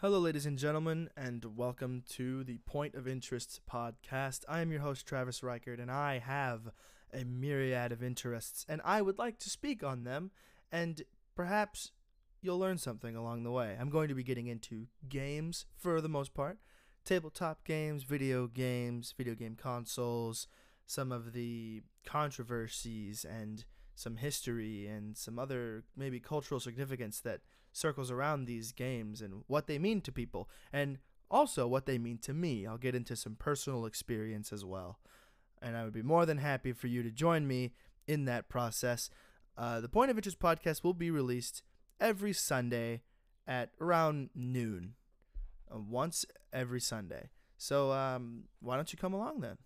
Hello, ladies and gentlemen, and welcome to the Point of Interest podcast. I am your host, Travis Reichert, and I have a myriad of interests, and I would like to speak on them, and perhaps you'll learn something along the way. I'm going to be getting into games for the most part tabletop games, video games, video game consoles, some of the controversies, and some history, and some other maybe cultural significance that circles around these games and what they mean to people, and also what they mean to me. I'll get into some personal experience as well. And I would be more than happy for you to join me in that process. Uh, the Point of Interest podcast will be released every Sunday at around noon, uh, once every Sunday. So um, why don't you come along then?